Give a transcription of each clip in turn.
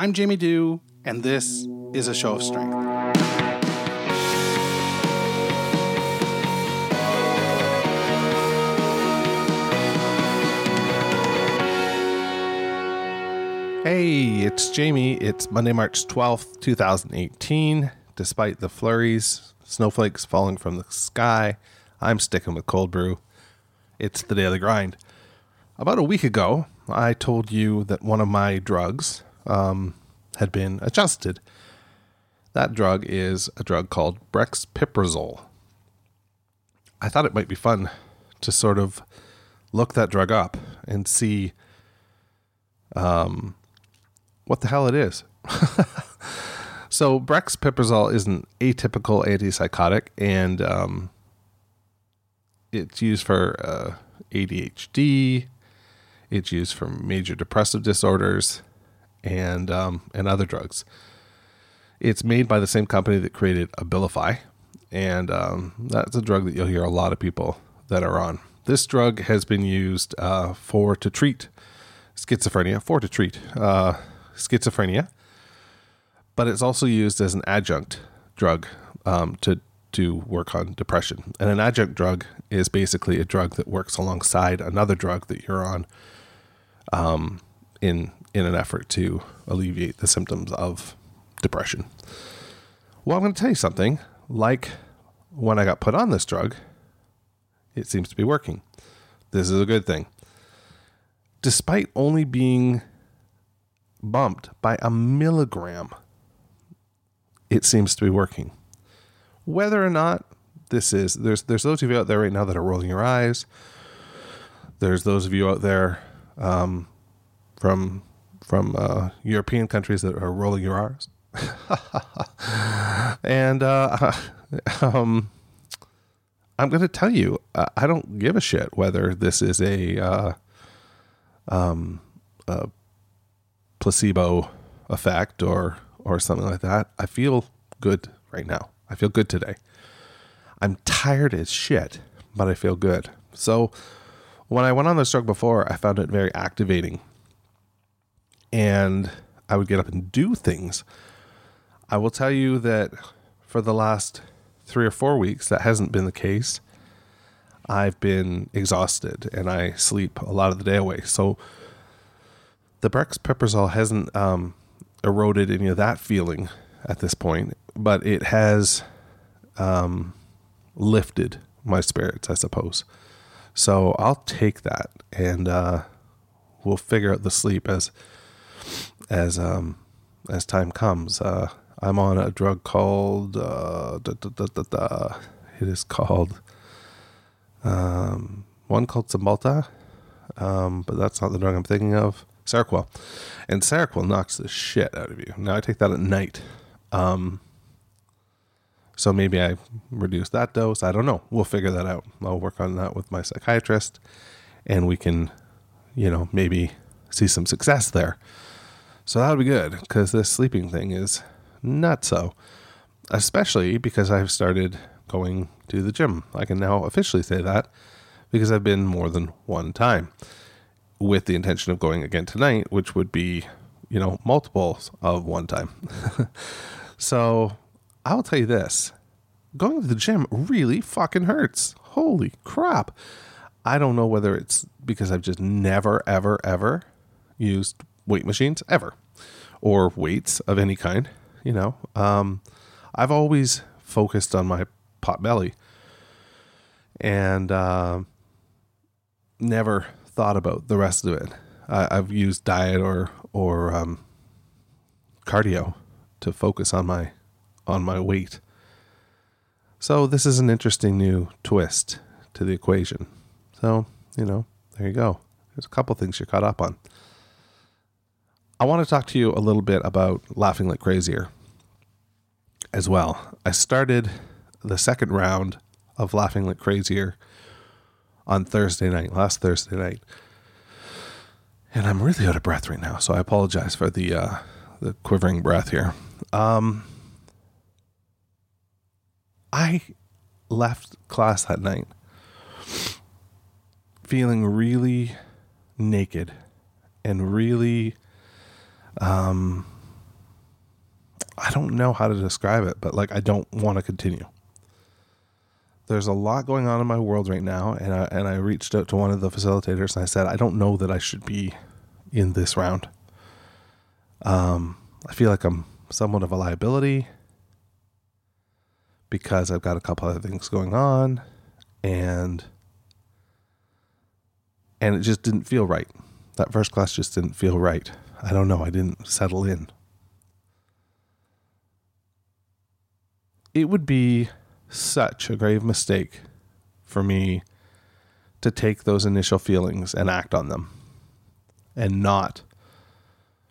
I'm Jamie Dew, and this is a show of strength. Hey, it's Jamie. It's Monday, March 12th, 2018. Despite the flurries, snowflakes falling from the sky, I'm sticking with cold brew. It's the day of the grind. About a week ago, I told you that one of my drugs um, had been adjusted. That drug is a drug called Brexpiprazole. I thought it might be fun to sort of look that drug up and see um, what the hell it is. so brexpiprazole is an atypical antipsychotic, and um, it's used for uh, ADHD. It's used for major depressive disorders, and um, and other drugs. It's made by the same company that created Abilify, and um, that's a drug that you'll hear a lot of people that are on. This drug has been used uh, for to treat schizophrenia, for to treat uh, schizophrenia, but it's also used as an adjunct drug um, to to work on depression. And an adjunct drug is basically a drug that works alongside another drug that you're on um, in in an effort to alleviate the symptoms of depression. Well, I'm going to tell you something. Like when I got put on this drug, it seems to be working. This is a good thing. Despite only being bumped by a milligram, it seems to be working. Whether or not this is there's there's those of you out there right now that are rolling your eyes. There's those of you out there um, from from uh, European countries that are rolling your R's. and uh, um, I'm going to tell you, I don't give a shit whether this is a, uh, um, a placebo effect or or something like that. I feel good right now. I feel good today. I'm tired as shit, but I feel good. So when I went on this drug before, I found it very activating. And I would get up and do things. I will tell you that for the last three or four weeks, that hasn't been the case. I've been exhausted and I sleep a lot of the day away. So the brexpiprazole hasn't um, eroded any of that feeling at this point, but it has um, lifted my spirits, I suppose. So I'll take that, and uh, we'll figure out the sleep as as um, as time comes. Uh, I'm on a drug called uh, da, da, da, it is called um, one called Cymbalta, um, but that's not the drug I'm thinking of. Seroquel, and Seroquel knocks the shit out of you. Now I take that at night. Um, so maybe I reduce that dose. I don't know. We'll figure that out. I'll work on that with my psychiatrist and we can, you know, maybe see some success there. So that'll be good because this sleeping thing is not so. Especially because I've started going to the gym. I can now officially say that because I've been more than one time with the intention of going again tonight, which would be, you know, multiples of one time. so I will tell you this going to the gym really fucking hurts. Holy crap. I don't know whether it's because I've just never, ever, ever used weight machines, ever, or weights of any kind. You know, um, I've always focused on my pot belly and uh, never thought about the rest of it. I, have used diet or or um, cardio to focus on my on my weight. So this is an interesting new twist to the equation. So, you know, there you go. There's a couple things you're caught up on. I want to talk to you a little bit about laughing like crazier as well. I started the second round of laughing like crazier on Thursday night, last Thursday night. And I'm really out of breath right now, so I apologize for the uh, the quivering breath here. Um, I left class that night feeling really naked and really um I don't know how to describe it, but like I don't want to continue. There's a lot going on in my world right now, and I, and I reached out to one of the facilitators and I said, I don't know that I should be in this round. Um, I feel like I'm somewhat of a liability because I've got a couple other things going on, and and it just didn't feel right. That first class just didn't feel right. I don't know. I didn't settle in. It would be such a grave mistake for me to take those initial feelings and act on them and not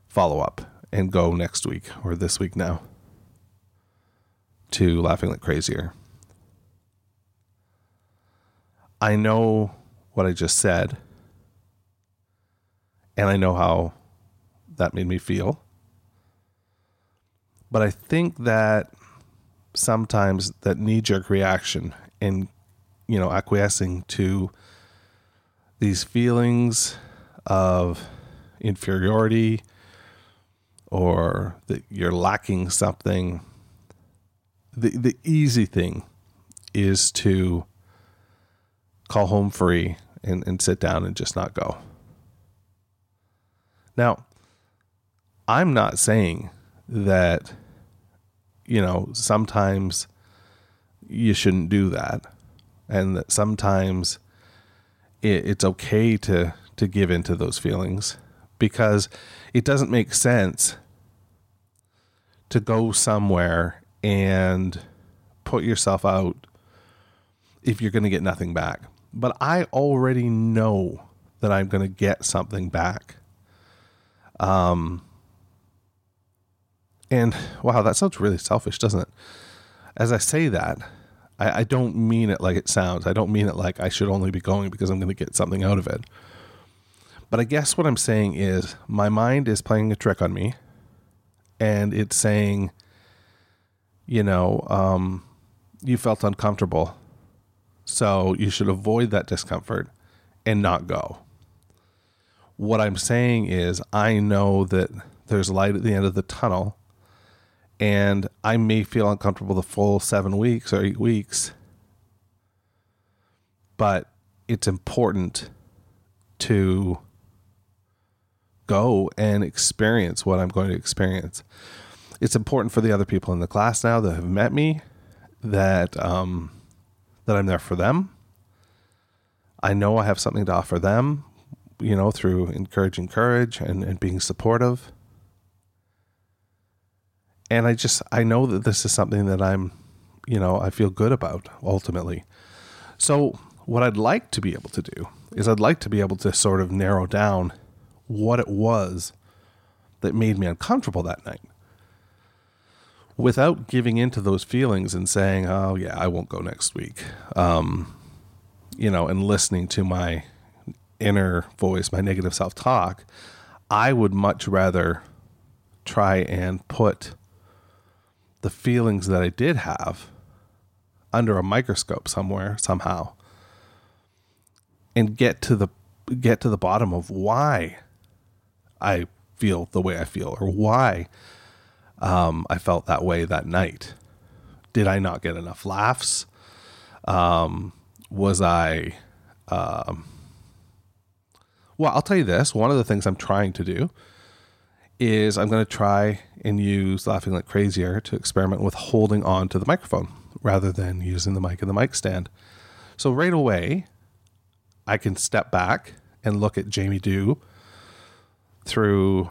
follow up and go next week or this week now to laughing like crazier. I know what I just said, and I know how that made me feel. But I think that sometimes that knee jerk reaction and, you know, acquiescing to these feelings of inferiority or that you're lacking something, the, the easy thing is to call home free and, and sit down and just not go. Now, I'm not saying that, you know, sometimes you shouldn't do that and that sometimes it, it's okay to, to give into those feelings because it doesn't make sense to go somewhere and put yourself out if you're going to get nothing back. But I already know that I'm going to get something back. Um, and wow, that sounds really selfish, doesn't it? As I say that, I, I don't mean it like it sounds. I don't mean it like I should only be going because I'm going to get something out of it. But I guess what I'm saying is my mind is playing a trick on me and it's saying, you know, um, you felt uncomfortable. So you should avoid that discomfort and not go. What I'm saying is, I know that there's light at the end of the tunnel and I may feel uncomfortable the full seven weeks or eight weeks, but it's important to go and experience what I'm going to experience. It's important for the other people in the class now that have met me that um, that I'm there for them. I know I have something to offer them, you know, through encouraging courage and, and being supportive and I just I know that this is something that I'm, you know, I feel good about ultimately. So what I'd like to be able to do is I'd like to be able to sort of narrow down what it was that made me uncomfortable that night without giving into those feelings and saying, "Oh yeah, I won't go next week," um, you know, and listening to my inner voice, my negative self-talk. I would much rather try and put the feelings that I did have under a microscope somewhere somehow and get to the get to the bottom of why I feel the way I feel or why um, I felt that way that night. Did I not get enough laughs? Um, was I um, well, I'll tell you this. One of the things I'm trying to do is I'm going to try and use Laughing Like Crazier to experiment with holding on to the microphone rather than using the mic and the mic stand. So right away, I can step back and look at Jamie Dew through,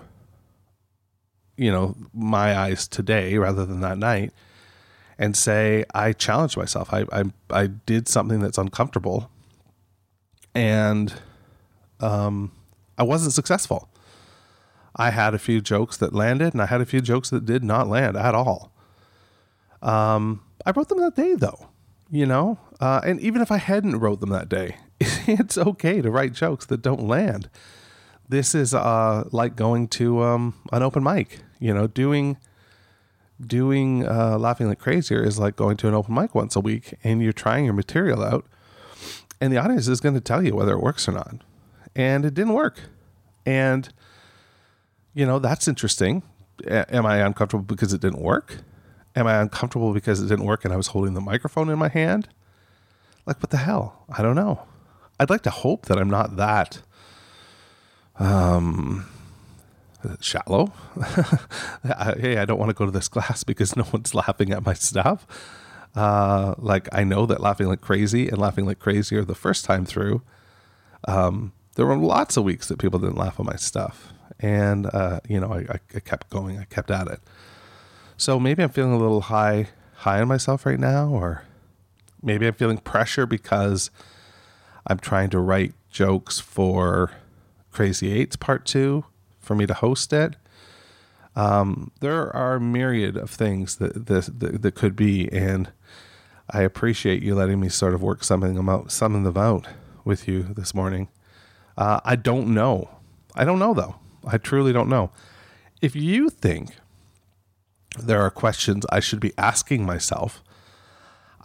you know, my eyes today rather than that night and say, I challenged myself. I, I, I did something that's uncomfortable and um, I wasn't successful I had a few jokes that landed, and I had a few jokes that did not land at all. Um, I wrote them that day, though, you know, uh, and even if I hadn't wrote them that day, it's okay to write jokes that don't land. This is uh, like going to um, an open mic, you know, doing doing uh, laughing like crazier is like going to an open mic once a week, and you're trying your material out, and the audience is going to tell you whether it works or not, and it didn't work, and you know, that's interesting A- am I uncomfortable because it didn't work? Am I uncomfortable because it didn't work and I was holding the microphone in my hand? Like, what the hell? I don't know. I'd like to hope that I'm not that um, shallow. hey, I don't want to go to this class because no one's laughing at my stuff. Uh, like, I know that laughing like crazy and laughing like crazier the first time through, um, there were lots of weeks that people didn't laugh at my stuff. And, uh, you know, I, I kept going, I kept at it. So maybe I'm feeling a little high, high on myself right now, or maybe I'm feeling pressure because I'm trying to write jokes for Crazy Eights Part Two for me to host it. Um, there are myriad of things that, that, that that could be, and I appreciate you letting me sort of work something about some of them out with you this morning. Uh, I don't know. I don't know though. I truly don't know. If you think there are questions I should be asking myself,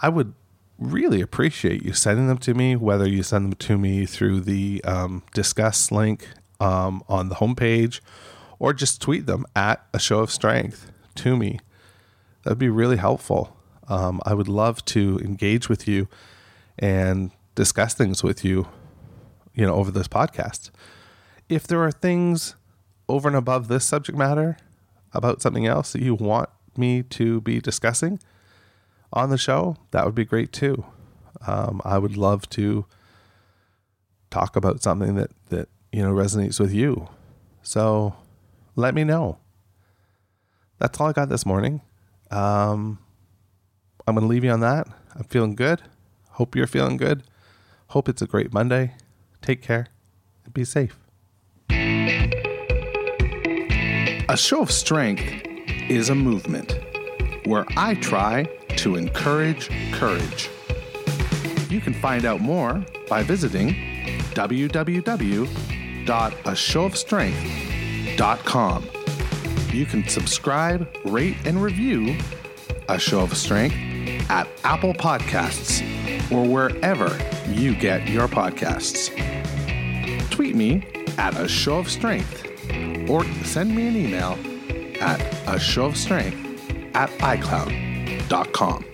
I would really appreciate you sending them to me, whether you send them to me through the um, discuss link um, on the homepage or just tweet them at a show of strength to me. That'd be really helpful. Um, I would love to engage with you and discuss things with you, you know, over this podcast. If there are things over and above this subject matter about something else that you want me to be discussing on the show, that would be great too. Um, I would love to talk about something that that you know resonates with you. So let me know. That's all I got this morning. Um, I'm going to leave you on that. I'm feeling good. Hope you're feeling good. Hope it's a great Monday. Take care and be safe. A show of strength is a movement where I try to encourage courage. You can find out more by visiting www.ashowofstrength.com. You can subscribe, rate, and review A Show of Strength at Apple Podcasts or wherever you get your podcasts. Tweet me at A Show of Strength or send me an email at a show of strength at icloud.com.